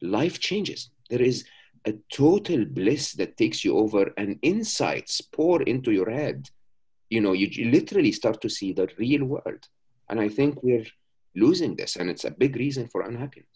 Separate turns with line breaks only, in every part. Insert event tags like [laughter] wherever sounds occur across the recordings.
life changes. There is a total bliss that takes you over and insights pour into your head. You know, you, literally start to see the real world. And I think we're losing this, and it's a big reason for unhappiness.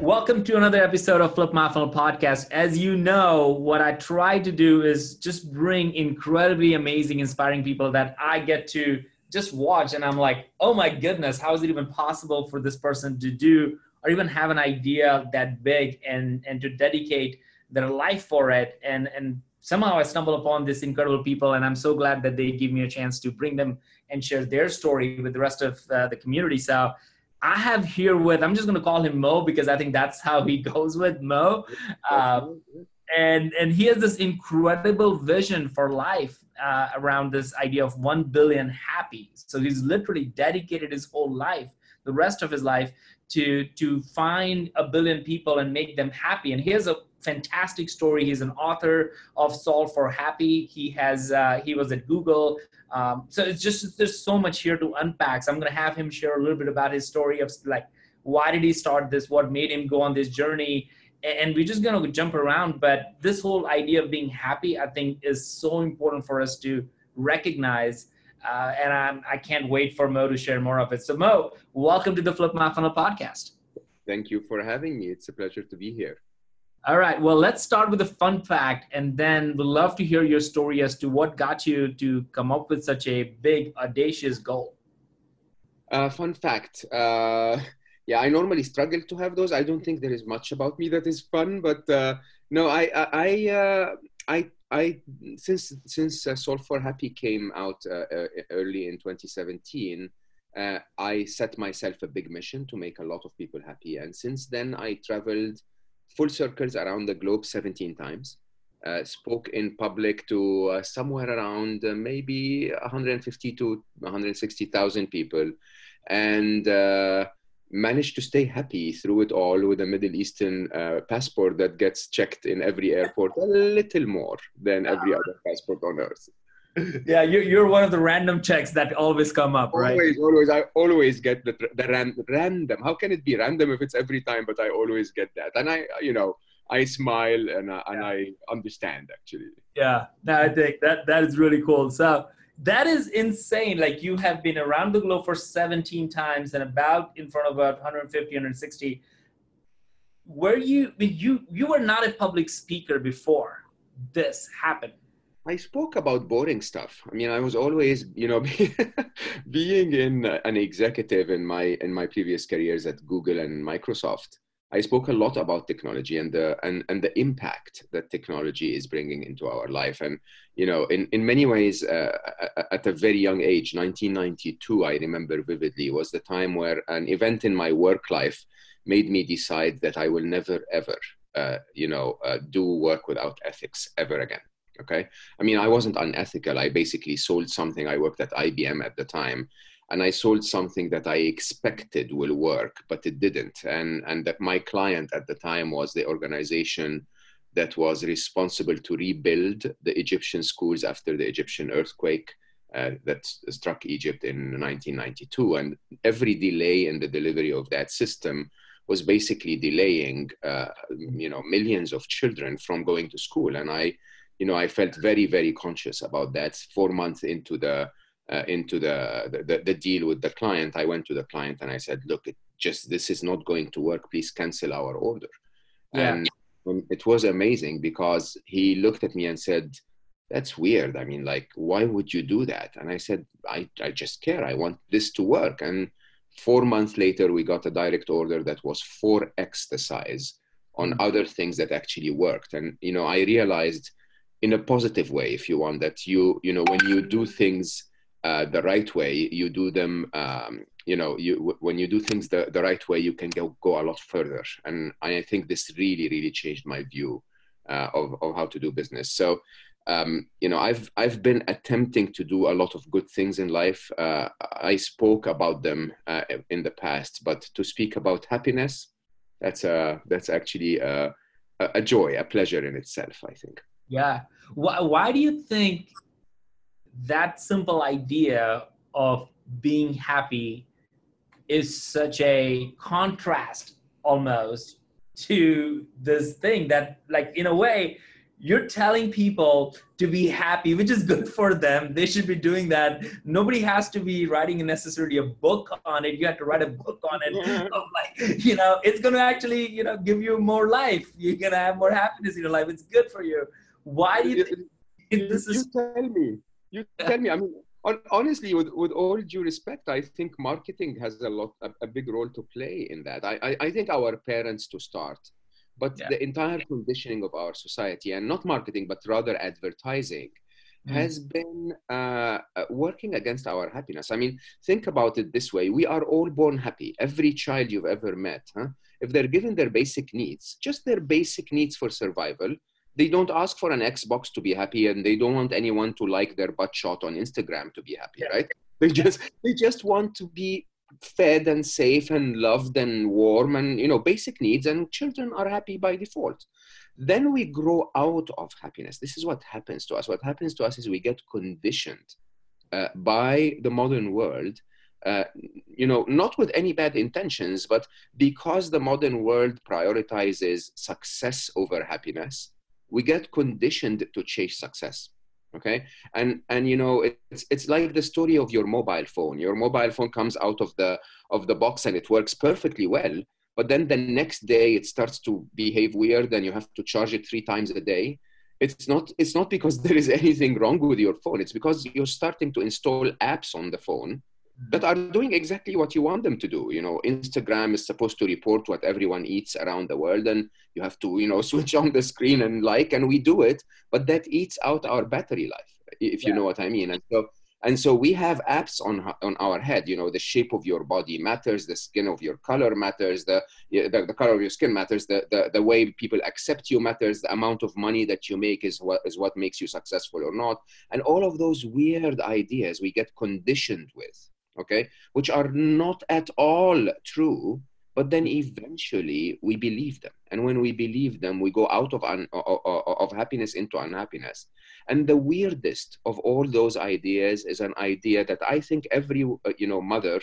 Welcome to another episode of Flip My Funnel podcast. As you know, what I try to do is just bring incredibly amazing, inspiring people that I get to just watch and I'm like, oh my goodness, how is it even possible for this person to do or even have an idea that big and and to dedicate their life for it and and somehow I stumble upon these incredible people and I'm so glad that they give me a chance to bring them and share their story with the rest of uh, the community. So I have here with I'm just going to call him Mo because I think that's how he [laughs] goes with Mo. Uh, and and he has this incredible vision for life uh, around this idea of 1 billion happy. So he's literally dedicated his whole life the rest of his life to to find a billion people and make them happy. And here's a fantastic story. He's an author of solve for happy. He has uh, he was at google. Um, so it's just there's so much here to unpack. So i'm going to have him share a little bit about his story of like why did he start this? What made him go on this journey? And we're just going to jump around but this whole idea of being happy i think is so important for us to recognize uh, and I'm, i can't wait for mo to share more of it. So mo welcome to the flip my funnel podcast.
Thank you for having me. It's a pleasure to be here
all right well let's start with a fun fact and then we'd love to hear your story as to what got you to come up with such a big audacious goal
uh, fun fact uh, yeah, I normally struggle to have those. I don't think there is much about me that is fun, but uh, no, I, I, uh, I, I, since since uh, Solve for Happy came out uh, early in 2017, uh, I set myself a big mission to make a lot of people happy, and since then I traveled full circles around the globe 17 times. Uh, spoke in public to uh, somewhere around uh, maybe 150 to 160,000 people, and managed to stay happy through it all with a Middle Eastern uh, passport that gets checked in every airport a little more than every other passport on earth.
Yeah, you're, you're one of the random checks that always come up, right?
Always, always. I always get the, the ran, random. How can it be random if it's every time? But I always get that. And I, you know, I smile and, uh, and I understand actually.
Yeah, no, I think that, that is really cool. So, that is insane like you have been around the globe for 17 times and about in front of about 150 160 were you you you were not a public speaker before this happened
I spoke about boring stuff. I mean, I was always, you know, [laughs] being in an executive in my in my previous careers at Google and Microsoft. I spoke a lot about technology and the and, and the impact that technology is bringing into our life. And you know, in in many ways, uh, at a very young age, 1992, I remember vividly, was the time where an event in my work life made me decide that I will never ever, uh, you know, uh, do work without ethics ever again. Okay, I mean, I wasn't unethical. I basically sold something. I worked at IBM at the time and I sold something that I expected will work, but it didn't. And and that my client at the time was the organization that was responsible to rebuild the Egyptian schools after the Egyptian earthquake uh, that struck Egypt in 1992. And every delay in the delivery of that system was basically delaying, uh, you know, millions of children from going to school. And I, you know, I felt very, very conscious about that. Four months into the uh, into the, the, the deal with the client, I went to the client and I said, "Look, it just this is not going to work. Please cancel our order." Yeah. And it was amazing because he looked at me and said, "That's weird. I mean, like, why would you do that?" And I said, "I I just care. I want this to work." And four months later, we got a direct order that was four x the size on mm-hmm. other things that actually worked. And you know, I realized in a positive way, if you want, that you you know when you do things uh, the right way, you do them um, you know you when you do things the, the right way you can go, go a lot further. And i think this really really changed my view uh, of, of how to do business. So um, you know i've i've been attempting to do a lot of good things in life. Uh, i spoke about them uh, in the past but to speak about happiness that's a that's actually a, a joy a pleasure in itself i think
yeah. Why, why do you think that simple idea of being happy is such a contrast almost to this thing that like in a way you're telling people to be happy which is good for them. They should be doing that. Nobody has to be writing necessarily a book on it. You have to write a book on it. [laughs] Of like you know it's going to actually you know give you more life. You're going to have more happiness in your life. It's good for you why do you think this
is you tell me you tell me i mean honestly, with, with all due respect, I think marketing has a lot, a, a big role to play in that. I, I, I, think our parents to start, but yeah. the entire conditioning of our society, and not marketing, but rather advertising, mm. has been uh, uh, working against our happiness. I mean, think about it this way: we are all born happy. Every child you've ever met, huh? if they're given their basic needs, just their basic needs for survival, they don't ask for an Xbox to be happy, and they don't want anyone to like their butt shot on Instagram to be happy, yeah. right? They just they just want to be fed and safe and loved and warm and you know basic needs and children are happy by default then we grow out of happiness this is what happens to us what happens to us is we get conditioned uh, by the modern world uh, you know not with any bad intentions but because the modern world prioritizes success over happiness we get conditioned to chase success okay? And and you know it's it's like the story of your mobile phone. Your mobile phone comes out of the of the box and it works perfectly well but then the next day it starts to behave weird and you have to charge it three times a day. It's not it's not because [laughs] there is anything wrong with your phone. It's because you're starting to install apps on the phone that are doing exactly what you want them to do. You know, Instagram is supposed to report what everyone eats around the world, and you have to, you know, [laughs] switch on the screen and like, and we do it, but that eats out our battery life, if you know what I mean. And so, and so we have apps on on our head. You know, the shape of your body matters, the skin of your color matters, the the, the color of your skin matters, the, the the way people accept you matters, the amount of money that you make is what is what makes you successful or not, and all of those weird ideas we get conditioned with okay, which are not at all true, but then eventually we believe them. And when we believe them, we go out of, un, of, happiness into unhappiness. And the weirdest of all those ideas is an idea that I think every uh, you know mother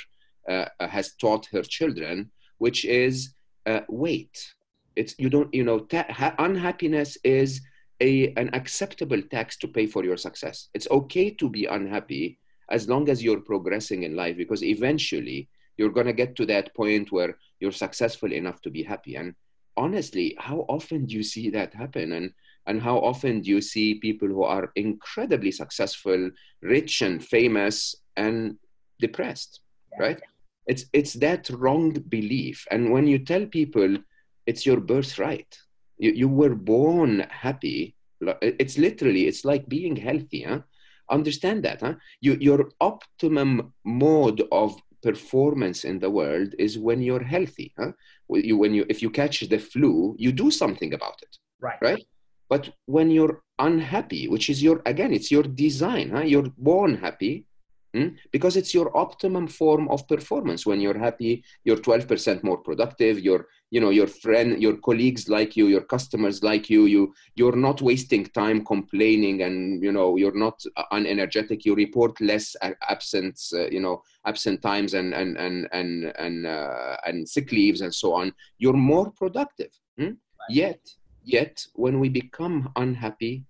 uh, has taught her children, which is uh, wait. It's you don't you know ta- ha- unhappiness is a an acceptable tax to pay for your success. It's okay to be unhappy as long as you're progressing in life because eventually you're going to get to that point where you're successful enough to be happy. And honestly how often do you see that happen? And and how often do you see people who are incredibly successful rich and famous and depressed right? It's it's that wrong belief. And when you tell people it's your birthright you, you were born happy it's literally it's like being healthy huh? Understand that huh? you, your optimum mode of performance in the world is when you're healthy huh? you, when you if you catch the flu you do something about it
right
right but when you're unhappy which is your again it's your design huh? you're born happy Mm? Because it's your optimum form of performance. When you're happy, you're 12% more productive. Your, you know, your friend, your colleagues like you, your customers like you. You, you're not wasting time complaining, and you know, you're not unenergetic. You report less absence, uh, you know, absent times and and and and and uh, and sick leaves and so on. You're more productive. Mm? Right. Yet, yet, when we become unhappy,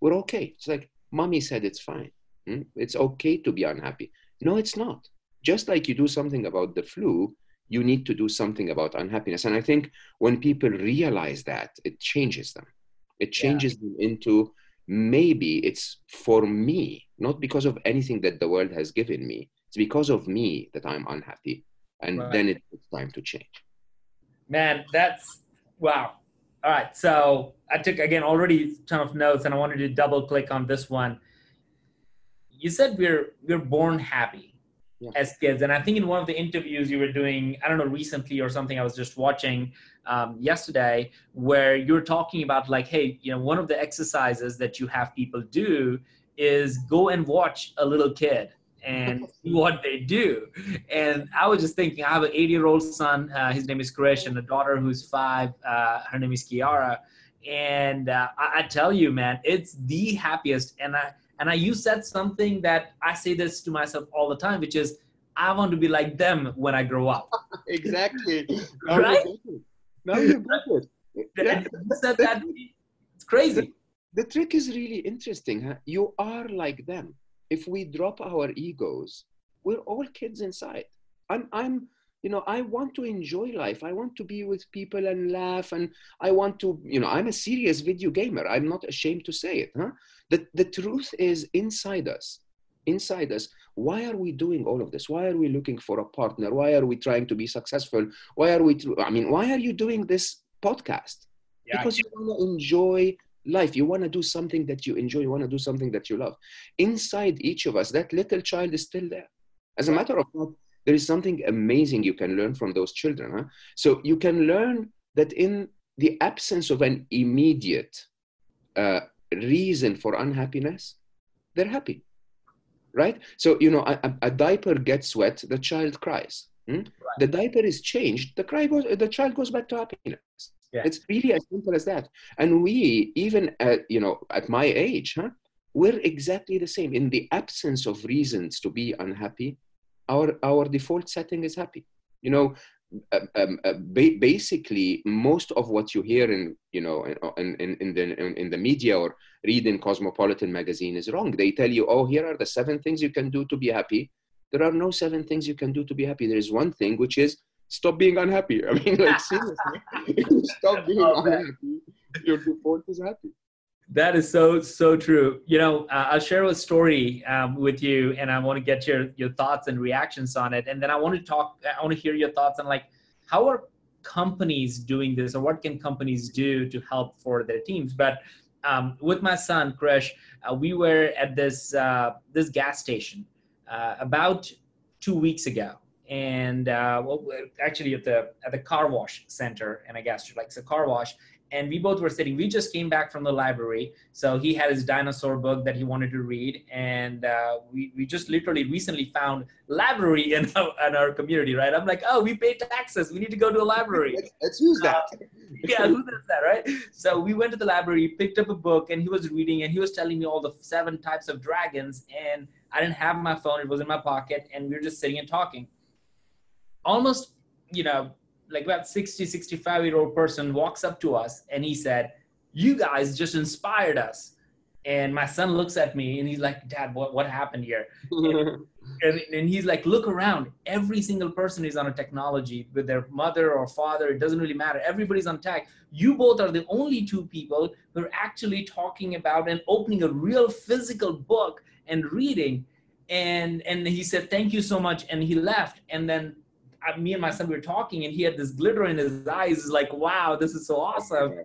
we're okay. It's like mommy said, it's fine Hmm? Hmm? It's okay to be unhappy. No, it's not. Just like you do something about the flu, you need to do something about unhappiness. And I think when people realize that, it changes them. It changes yeah. them into maybe it's for me, not because of anything that the world has given me. It's because of me that I'm unhappy. And right. then it's time to change.
Man, that's wow. All right. So I took again already a ton of notes and I wanted to double click on this one you said we're we're born happy yeah. as kids. And I think in one of the interviews you were doing, I don't know, recently or something, I was just watching um, yesterday, where you're talking about like, hey, you know, one of the exercises that you have people do is go and watch a little kid and [laughs] see what they do. And I was just thinking, I have an 80 year old son, uh, his name is Krish, and a daughter who's five, uh, her name is Kiara. And uh, I, I, tell you, man, it's the happiest. And I, and I, you said something that I say this to myself all the time, which is, I want to be like them when I grow up. [laughs]
exactly. [laughs]
right?
Now you got it.
Yeah. You said that. It's crazy.
The, the trick is really interesting. Huh? You are like them if we drop our egos, we're all kids inside. I'm, I'm, you know, I want to enjoy life. I want to be with people and laugh. And I want to, you know, I'm a serious video gamer. I'm not ashamed to say it. Huh? The, the truth is inside us. Inside us. Why are we doing all of this? Why are we looking for a partner? Why are we trying to be successful? Why are we, I mean, why are you doing this podcast? Yeah, because you want to enjoy life. You want to do something that you enjoy. You want to do something that you love. Inside each of us, that little child is still there. As a matter of fact, there is something amazing you can learn from those children. Huh? So you can learn that in the absence of an immediate uh, reason for unhappiness, they're happy. Right? So, you know, a, a diaper gets wet, the child cries. Hmm? Right. The diaper is changed, the, cry goes, the child goes back to happiness. Yeah. It's really as simple as that. And we, even at, you know, at my age, huh, we're exactly the same. In the absence of reasons to be unhappy, our, our default setting is happy. You know, uh, um, uh, ba- basically most of what you hear in you know in, in, in the in, in, the media or read in cosmopolitan magazine is wrong they tell you oh here are the seven things you can do to be happy there are no seven things you can do to be happy there is one thing which is stop being unhappy. [laughs] I mean, like [laughs] seriously, [laughs] stop being unhappy. Your default is happy.
That is so so true. You know, uh, I'll share a story um, with you, and I want to get your your thoughts and reactions on it. And then I want to talk. I want to hear your thoughts on like how are companies doing this, or what can companies do to help for their teams. But um, with my son Krish, uh, we were at this uh, this gas station uh, about two weeks ago, and uh, well, actually at the at the car wash center, and I guess like it's a car wash. And we both were sitting. We just came back from the library, so he had his dinosaur book that he wanted to read, and uh, we we just literally recently found library [laughs] in our, in our community, right? I'm like, oh, we pay taxes. We need to go to a library.
let's, let's use that.
Uh, yeah, who does that, right? So we went to the library, picked up a book, and he was reading, and he was telling me all the seven types of dragons, and I didn't have my phone; it was in my pocket, and we were just sitting and talking almost, you know, like about 60, 65 year old person walks up to us and he said, You guys just inspired us. And my son looks at me and he's like, Dad, what, what happened here? and, [laughs] and, and, he's like, Look around. Every single person is on a technology with their mother or father. It doesn't really matter. Everybody's on tech. You both are the only two people who are actually talking about and opening a real physical book and reading. And, and he said, Thank you so much. And he left. And then I, me and my son we were talking, and he had this glitter in his eyes. He's like, wow, this is so awesome.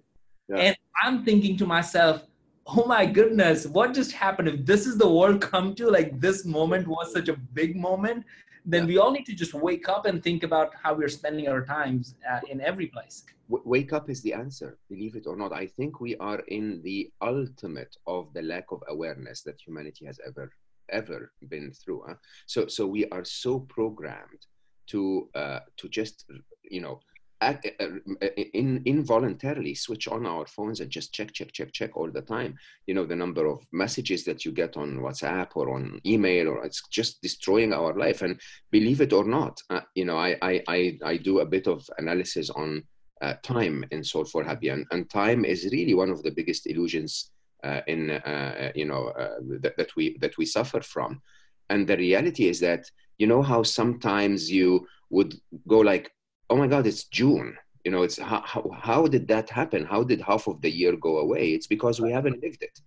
Yeah. And I'm thinking to myself, oh my goodness, what just happened? If this is the world come to, like this moment was such a big moment, then we all need to just wake up and think about how we're spending our times uh, in every place.
W- wake up is the answer, believe it or not. I think we are in the ultimate of the lack of awareness that humanity has ever ever been through. Huh? So so we are so programmed to uh, to just you know act, uh, uh, in, involuntarily switch on our phones and just check check check check all the time. You know the number of messages that you get on whatsapp or on email or it's just destroying our life. And believe it or not uh, you know I, I i i do a bit of analysis on uh, time in Solve for Happy. And, and time is really one of the biggest illusions uh, in uh, you know that, that we that we suffer from. And the reality is that you know how sometimes you would go like oh my god it's june. You know it's how, how, how did that happen? How did half of the year go away? It's because we haven't lived it.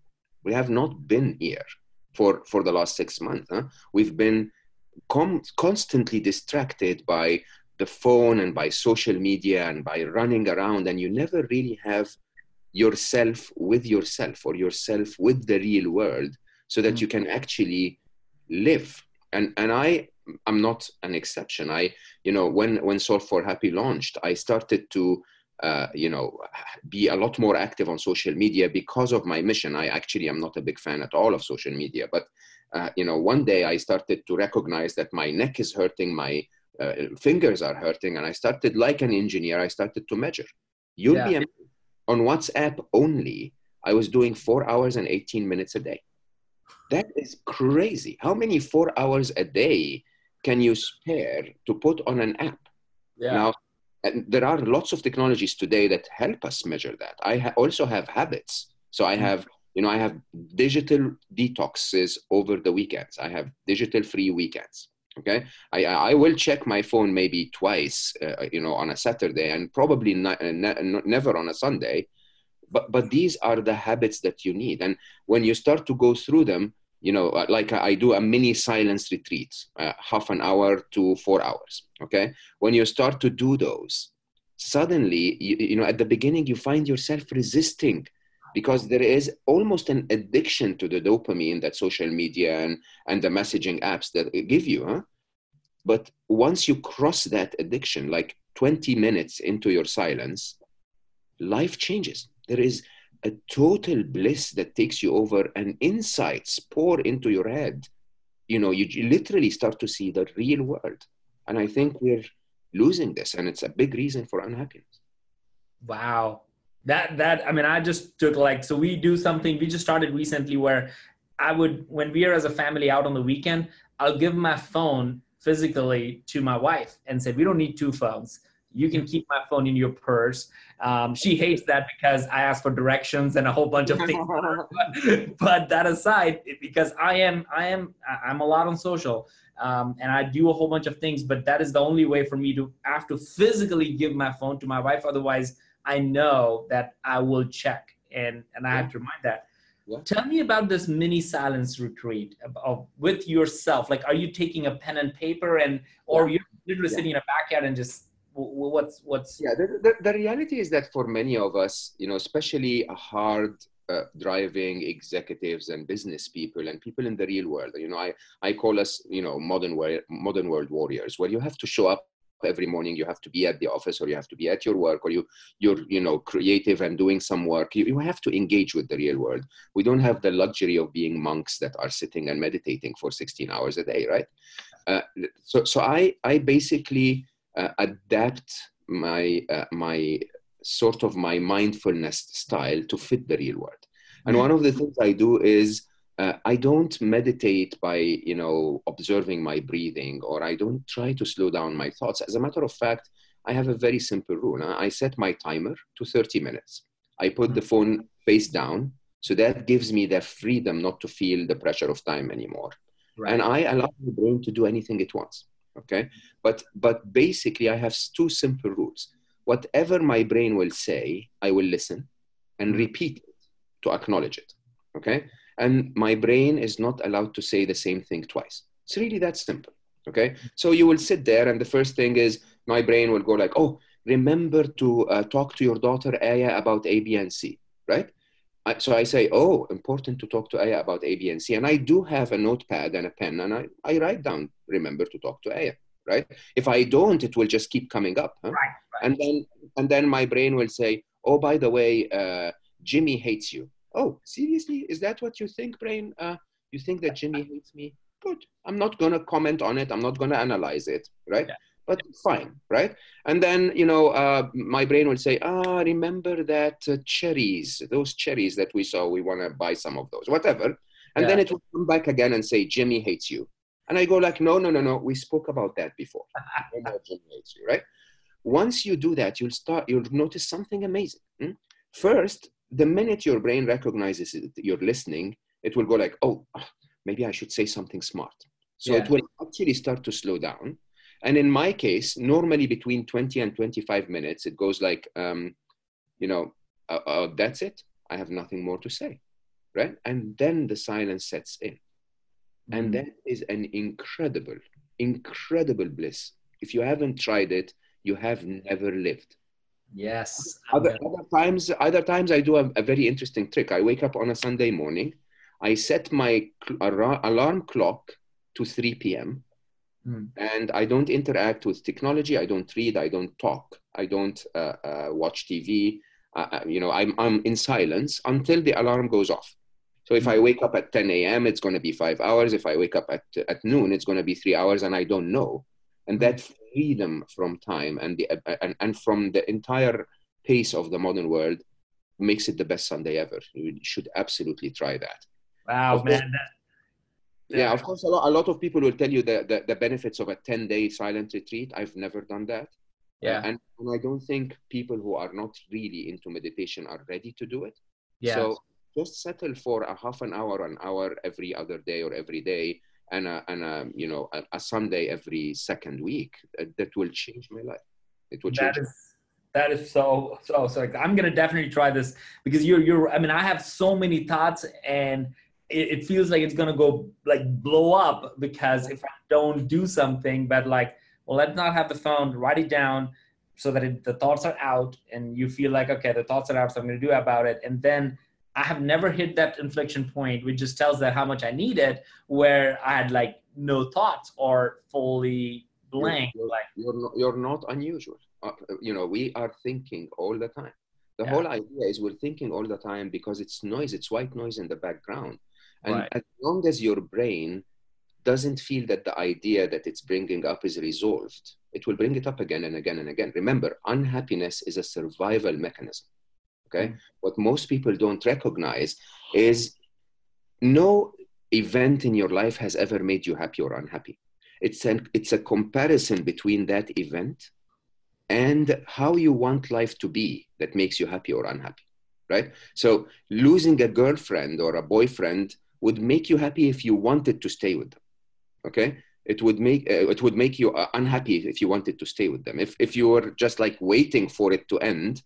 We have not been here for for the last six months huh? we've been com- constantly distracted by the phone and by social media and by running around and you never really have yourself with yourself or yourself with the real world so that mm. you can actually live. And and i I'm not an exception. I, you know, when when Solve for Happy launched, I started to, uh, you know, be a lot more active on social media because of my mission. I actually am not a big fan at all of social media, but uh, you know, one day I started to recognize that my neck is hurting, my uh, fingers are hurting, and I started, like an engineer, I started to measure. You'll yeah. be on WhatsApp only. I was doing four hours and 18 minutes a day. That is crazy. How many four hours a day can you spare to put on an app? Yeah. Now, and there are lots of technologies today that help us measure that. I ha- also have habits. So I mm. have, you know, I have digital detoxes over the weekends. I have digital free weekends. Okay, I I will check my phone maybe twice, uh, you know, on a Saturday and probably not, uh, ne- never on a Sunday. But but these are the habits that you need, and when you start to go through them, you know, uh, like I do a mini silence retreat, uh, half an hour to four hours. Okay. When you start to do those, suddenly, you, you know, at the beginning, you find yourself resisting because there is almost an addiction to the dopamine that social media and, and the messaging apps that give you. Huh? But once you cross that addiction, like 20 minutes into your silence, life changes. There is a total bliss that takes you over and insights pour into your head. You know you, literally start to see the real world. And i think we're losing this and it's a big reason for unhappiness.
Wow. That that i mean i just took like so we do something we just started recently where i would when we are as a family out on the weekend i'll give my phone physically to my wife and say we don't need two phones you can keep my phone in your purse. Um, she hates that because I ask for directions and a whole bunch of things. but, [laughs] [laughs] but, that aside, because I am, I am, I'm a lot on social, um, and I do a whole bunch of things. But that is the only way for me to have to physically give my phone to my wife. Otherwise, I know that I will check, and and I yeah. have to remind that. Yeah. Tell me about this mini silence retreat of, with yourself. Like, are you taking a pen and paper, and or yeah. you're literally sitting in a backyard and just what's what's
yeah the, the, the, reality is that for many of us you know especially hard uh, driving executives and business people and people in the real world you know i i call us you know modern world modern world warriors. Where you have to show up every morning you have to be at the office or you have to be at your work or you you're you know creative and doing some work. You, you have to engage with the real world. We don't have the luxury of being monks that are sitting and meditating for 16 hours a day right? Uh, so so i i basically adapt my uh, my sort of my mindfulness style to fit the real world. And one of the things I do is uh, I don't meditate by you know observing my breathing or I don't try to slow down my thoughts. As a matter of fact, I have a very simple rule. I set my timer to 30 minutes. I put the phone face down, so that gives me the freedom not to feel the pressure of time anymore. Right. And I allow the brain to do anything it wants okay? But but basically i have two simple rules. Whatever my brain will say i will listen and mm-hmm. repeat it to acknowledge it. Okay? And my brain is not allowed to say the same thing twice. It's really that simple. Okay? So you will sit there and the first thing is my brain will go like oh remember to uh, talk to your daughter aya about a b and c right I, so I say, oh, important to talk to Aya about A, B, and C. And I do have a notepad and a pen, and I, I write down, remember to talk to Aya, right? If I don't, it will just keep coming up. Huh? Right, right, And then and then my brain will say, oh, by the way, uh, Jimmy hates you. Oh, seriously? Is that what you think, brain? Uh, you think that Jimmy hates me? Good. I'm not going to comment on it. I'm not going to analyze it, right? Yeah but fine, right? And then, you know, uh, my brain will say, ah, remember that uh, cherries, those cherries that we saw, we want to buy some of those, whatever. And yeah. then it will come back again and say, Jimmy hates you. And I go like, no, no, no, no, we spoke about that before. [laughs] no Jimmy hates you, right? Once you do that, you'll start, you'll notice something amazing. Hmm? First, the minute your brain recognizes it, you're listening, it will go like, oh, maybe I should say something smart. So yeah. it will actually start to slow down and in my case, normally between 20 and 25 minutes, it goes like, um, you know, uh, uh, that's it. I have nothing more to say. Right. And then the silence sets in. Mm-hmm. And that is an incredible, incredible bliss. If you haven't tried it, you have never lived.
Yes.
Other, other times, other times I do a, a, very interesting trick. I wake up on a Sunday morning. I set my alarm clock to 3 p.m Mm. And I don't interact with technology. I don't read. I don't talk. I don't uh, uh, watch TV. Uh, you know, I'm, I'm in silence until the alarm goes off. So if I mm. wake up at 10 a.m., it's going to be five hours. If I wake up at, at noon, it's going to be three hours, and I don't know. And that mm. freedom from time and, the, uh, and, and from the entire pace of the modern world makes it the best Sunday ever. You should absolutely try that.
Wow, man. That,
yeah, of course, a lot, a lot of people will tell you the, the, the benefits of a 10 day silent retreat. I've never done that.
Yeah.
Uh, and, and I don't think people who are not really into meditation are ready to do it.
Yeah.
So just settle for a half an hour, an hour every other day or every day, and a, and a, you know a, a Sunday every second week. That, that, will change my life. It will change.
That is, that is so so so. I'm gonna definitely try this because you're you're. I mean, I have so many thoughts and it, it feels like it's gonna go like blow up because if I don't do something, but like, well, let's not have the phone. Write it down so that it, the thoughts are out, and you feel like okay, the thoughts are out, so I'm gonna do about it, and then. I have never hit that inflection point, which just tells that how much I need it, where I had like no thoughts or fully blank.
You're,
like
you're not, you're not unusual. Uh, you know, we are thinking all the time. The yeah. whole idea is we're thinking all the time because it's noise, it's white noise in the background. And right. as long as your brain doesn't feel that the idea that it's bringing up is resolved, it will bring it up again and again and again. Remember, unhappiness is a survival mechanism. Okay? Mm-hmm. What most people don't recognize is no event in your life has ever made you happy or unhappy. It's, an, it's a comparison between that event and how you want life to be that makes you happy or unhappy right so losing a girlfriend or a boyfriend would make you happy if you wanted to stay with them okay? It would make uh, it would make you uh, unhappy if you wanted to stay with them. If if you were just like waiting for it to end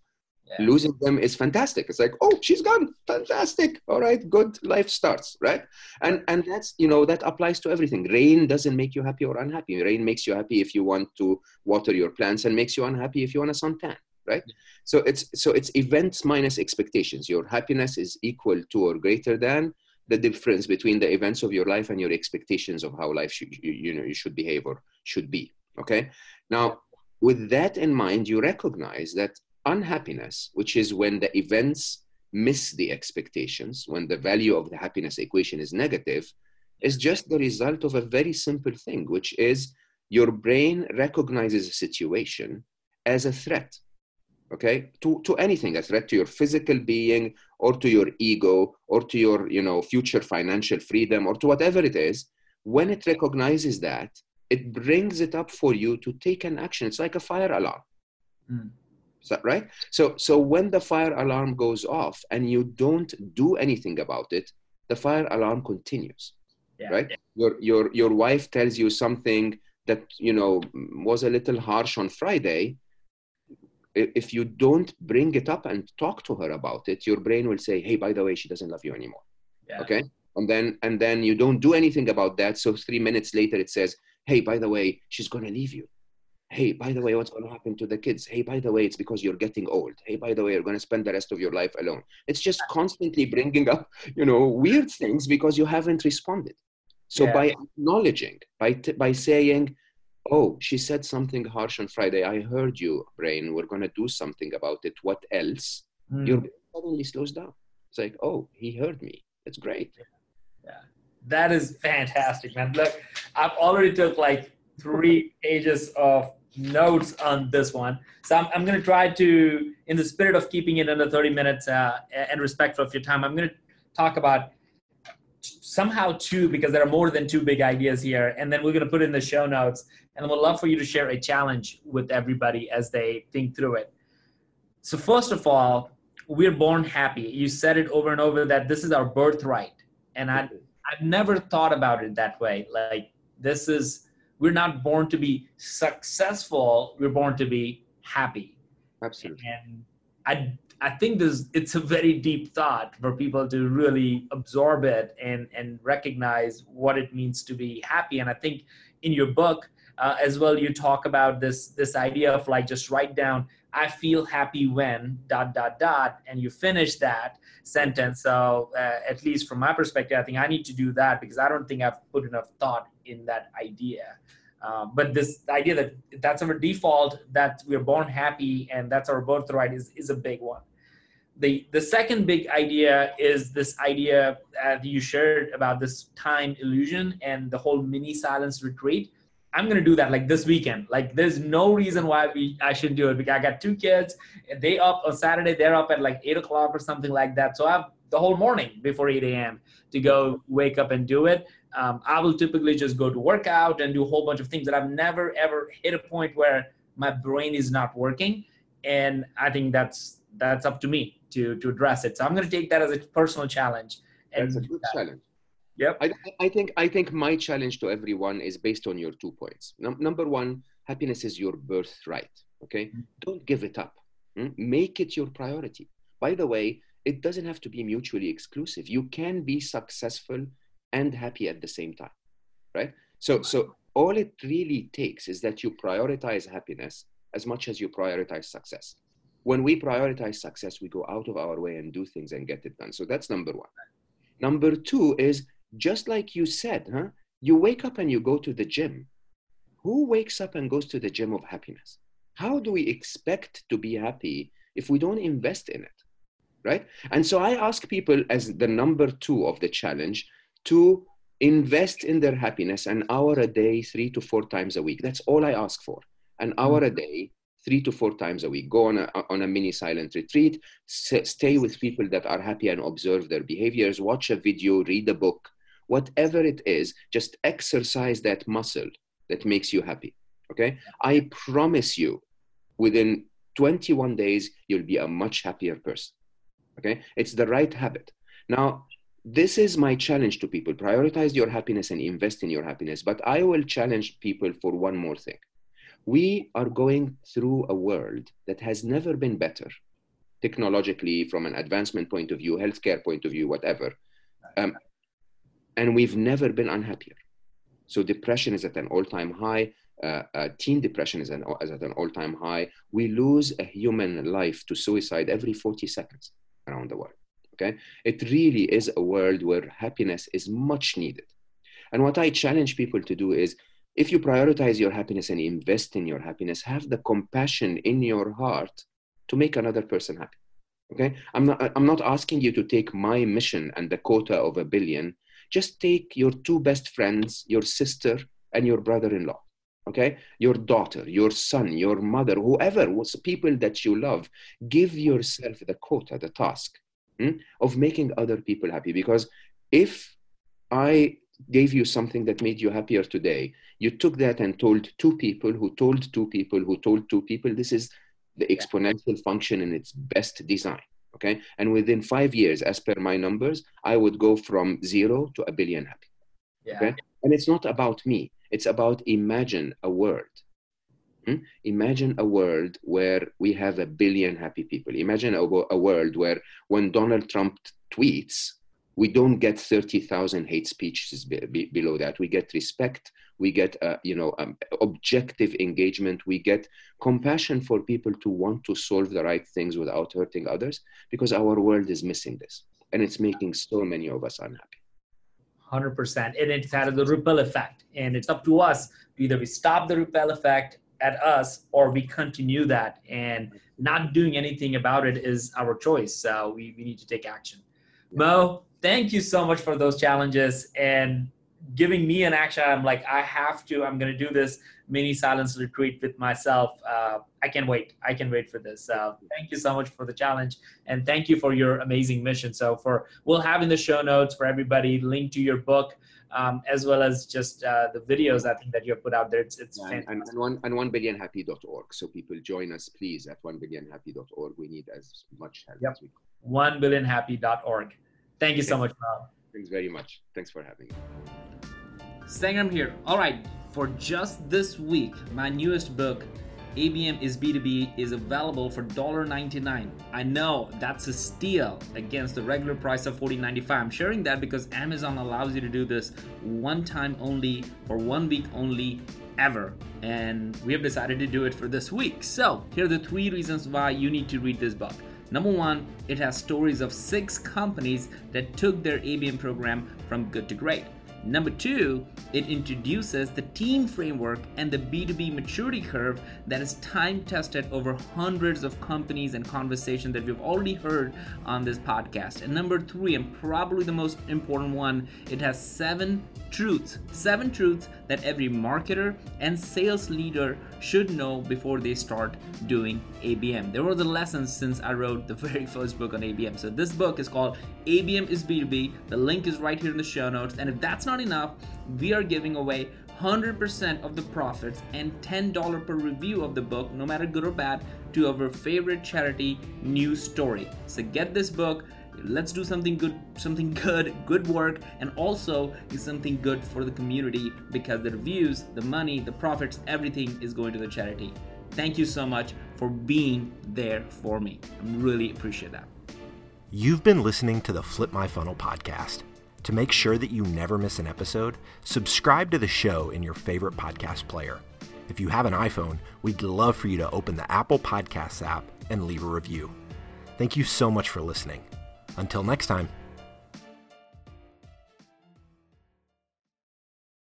yeah. losing them is fantastic. It's like oh she's gone. Fantastic. All right good life starts right? And and that's you know that applies to everything. Rain doesn't make you happy or unhappy. Rain makes you happy if you want to water your plants and makes you unhappy if you want a suntan right? So it's so it's events minus expectations. Your happiness is equal to or greater than the difference between the events of your life and your expectations of how life should you, you know you should behave or should be okay? Now with that in mind you recognize that unhappiness which is when the events miss the expectations when the value of the happiness equation is negative is just the result of a very simple thing which is your brain recognizes a situation as a threat okay? To to anything a threat to your physical being or to your ego or to your you know future financial freedom or to whatever it is when it recognizes that it brings it up for you to take an action. It's like a fire alarm. Mm. is that right? So so when the fire alarm goes off and you don't do anything about it the fire alarm continues yeah. right? your your your wife tells you something that you know was a little harsh on friday if you don't bring it up and talk to her about it your brain will say hey by the way she doesn't love you anymore. Yeah. okay? And then and then you don't do anything about that. So three minutes later it says hey by the way she's going to leave you. Hey by the way what's going to happen to the kids? Hey by the way it's because you're getting old. Hey by the way you're going to spend the rest of your life alone. It's just constantly bringing up you know weird things because you haven't responded. So yeah. by acknowledging by t- by saying oh, she said something harsh on Friday. I heard you, brain. We're going to do something about it. What else? Mm. Your brain suddenly slows down. It's like, oh, he heard me. That's great.
Yeah. That is fantastic, man. Look, I've already took like three [laughs] pages of notes on this one. So I'm, I'm going to try to, in the spirit of keeping it under 30 minutes uh, and respectful of your time, I'm going to talk about somehow two because there are more than two big ideas here and then we're going to put in the show notes and we'd love for you to share a challenge with everybody as they think through it. So first of all we're born happy. You said it over and over that this is our birthright and i i've never thought about it that way. Like this is we're not born to be successful we're born to be happy.
Absolutely.
And i I think this it's a very deep thought for people to really absorb it and and recognize what it means to be happy. And I think in your book uh, as well, you talk about this this idea of like just write down I feel happy when dot dot dot, and you finish that sentence. So uh, at least from my perspective, I think I need to do that because I don't think I've put enough thought in that idea. Uh, but this idea that that's our default, that we're born happy and that's our birthright is, is a big one. The, the second big idea is this idea that you shared about this time illusion and the whole mini silence retreat. I'm gonna do that like this weekend. Like there's no reason why we I shouldn't do it because I got two kids. They up on Saturday, they're up at like eight o'clock or something like that. So I have the whole morning before 8 a.m. to go wake up and do it. Um, I will typically just go to workout and do a whole bunch of things that I've never ever hit a point where my brain is not working. And I think that's that's up to me to to address it. So I'm going to take that as a personal challenge.
And that's a good that. challenge.
Yep.
I, I think I think my challenge to everyone is based on your two points. Num- number one, happiness is your birthright. Okay, mm-hmm. don't give it up. Mm? Make it your priority. By the way, it doesn't have to be mutually exclusive. You can be successful and happy at the same time, right? So so all it really takes is that you prioritize happiness as much as you prioritize success. When we prioritize success, we go out of our way and do things and get it done. So that's number one. Number two is just like you said, huh? You wake up and you go to the gym. Who wakes up and goes to the gym of happiness? How do we expect to be happy if we don't invest in it? Right? And so I ask people as the number two of the challenge to invest in their happiness an hour a day, three to four times a week. That's all I ask for. An mm-hmm. hour a day, three to four times a week. Go on a, on a mini silent retreat, stay with people that are happy and observe their behaviors, watch a video, read a book, whatever it is, just exercise that muscle that makes you happy. Okay? I promise you, within 21 days, you'll be a much happier person. Okay? It's the right habit. Now, this is my challenge to people prioritize your happiness and invest in your happiness. But I will challenge people for one more thing. We are going through a world that has never been better technologically, from an advancement point of view, healthcare point of view, whatever. Um, and we've never been unhappier. So depression is at an all-time high. Uh, uh, teen depression is, an, is at an all-time high. We lose a human life to suicide every 40 seconds around the world. Okay, it really is a world where happiness is much needed. And what I challenge people to do is, if you prioritize your happiness and invest in your happiness, have the compassion in your heart to make another person happy. Okay, I'm not. I'm not asking you to take my mission and the quota of a billion just take your two best friends, your sister and your brother-in-law. Okay, your daughter, your son, your mother, whoever was people that you love, give yourself the quota, the task hmm, of making other people happy. Because if I gave you something that made you happier today, you took that and told two people who told two people who told two people. This is the exponential function in its best design okay and within five years as per my numbers i would go from zero to a billion happy
yeah.
okay and it's not about me it's about imagine a world? Imagine a world where we have a billion happy people imagine a, a world where when donald trump tweets we don't get 30,000 hate speeches be, be, below that. We get respect, we get uh, you know um, objective engagement, we get compassion for people to want to solve the right things without hurting others, because our world is missing this, and it's making so many of us unhappy.
100%. And it's had the ripple effect. And it's up to us to either we stop the ripple effect at us or we continue that. And not doing anything about it is our choice. So we, we need to take action. Mo, thank you so much for those challenges and giving me an action. I'm like, I have to, I'm going to do this mini silence retreat with myself. Uh, I can wait. I can wait for this. So thank you so much for the challenge. And thank you for your amazing mission. So for, we'll have in the show notes for everybody, link to your book, um, as well as just uh, the videos I think that you have put out there. It's, it's
yeah, and, and, one, and onebillionhappy.org. So people join us, please, at onebillionhappy.org. We need as much help
yep.
as we
can. Onebillionhappy.org. Thank you so much, Bob.
Thanks very much. Thanks for having me.
Sangram here. All right, for just this week, my newest book, ABM is B2B, is available for $1.99. I know that's a steal against the regular price of $14.95. I'm sharing that because Amazon allows you to do this one time only, for one week only, ever. And we have decided to do it for this week. So, here are the three reasons why you need to read this book. Number one, it has stories of six companies that took their ABM program from good to great. Number two, it introduces the team framework and the B2B maturity curve that is time tested over hundreds of companies and conversations that we've already heard on this podcast. And number three, and probably the most important one, it has seven truths. Seven truths that every marketer and sales leader should know before they start doing ABM. There were the lessons since I wrote the [laughs] very first book on ABM. So this book is called ABM is B2B. The link is right here in the show notes. And if that's not enough, we are giving away 100% of the profits and $10 per review of the book, no matter good or bad, to our favorite charity, New Story. So get this book. Let's do something good, something [laughs] good, good work, and also do something good for the community because the reviews, the money, the profits, everything is going to the charity. Thank you so much for being there for me. I really appreciate that.
You've been listening to the Flip My Funnel podcast. To make sure that you never miss an episode, subscribe to the show in your favorite podcast player. If you have an iPhone, we'd love for you to open the Apple Podcasts app and leave a review. Thank you so much for listening. Until next time.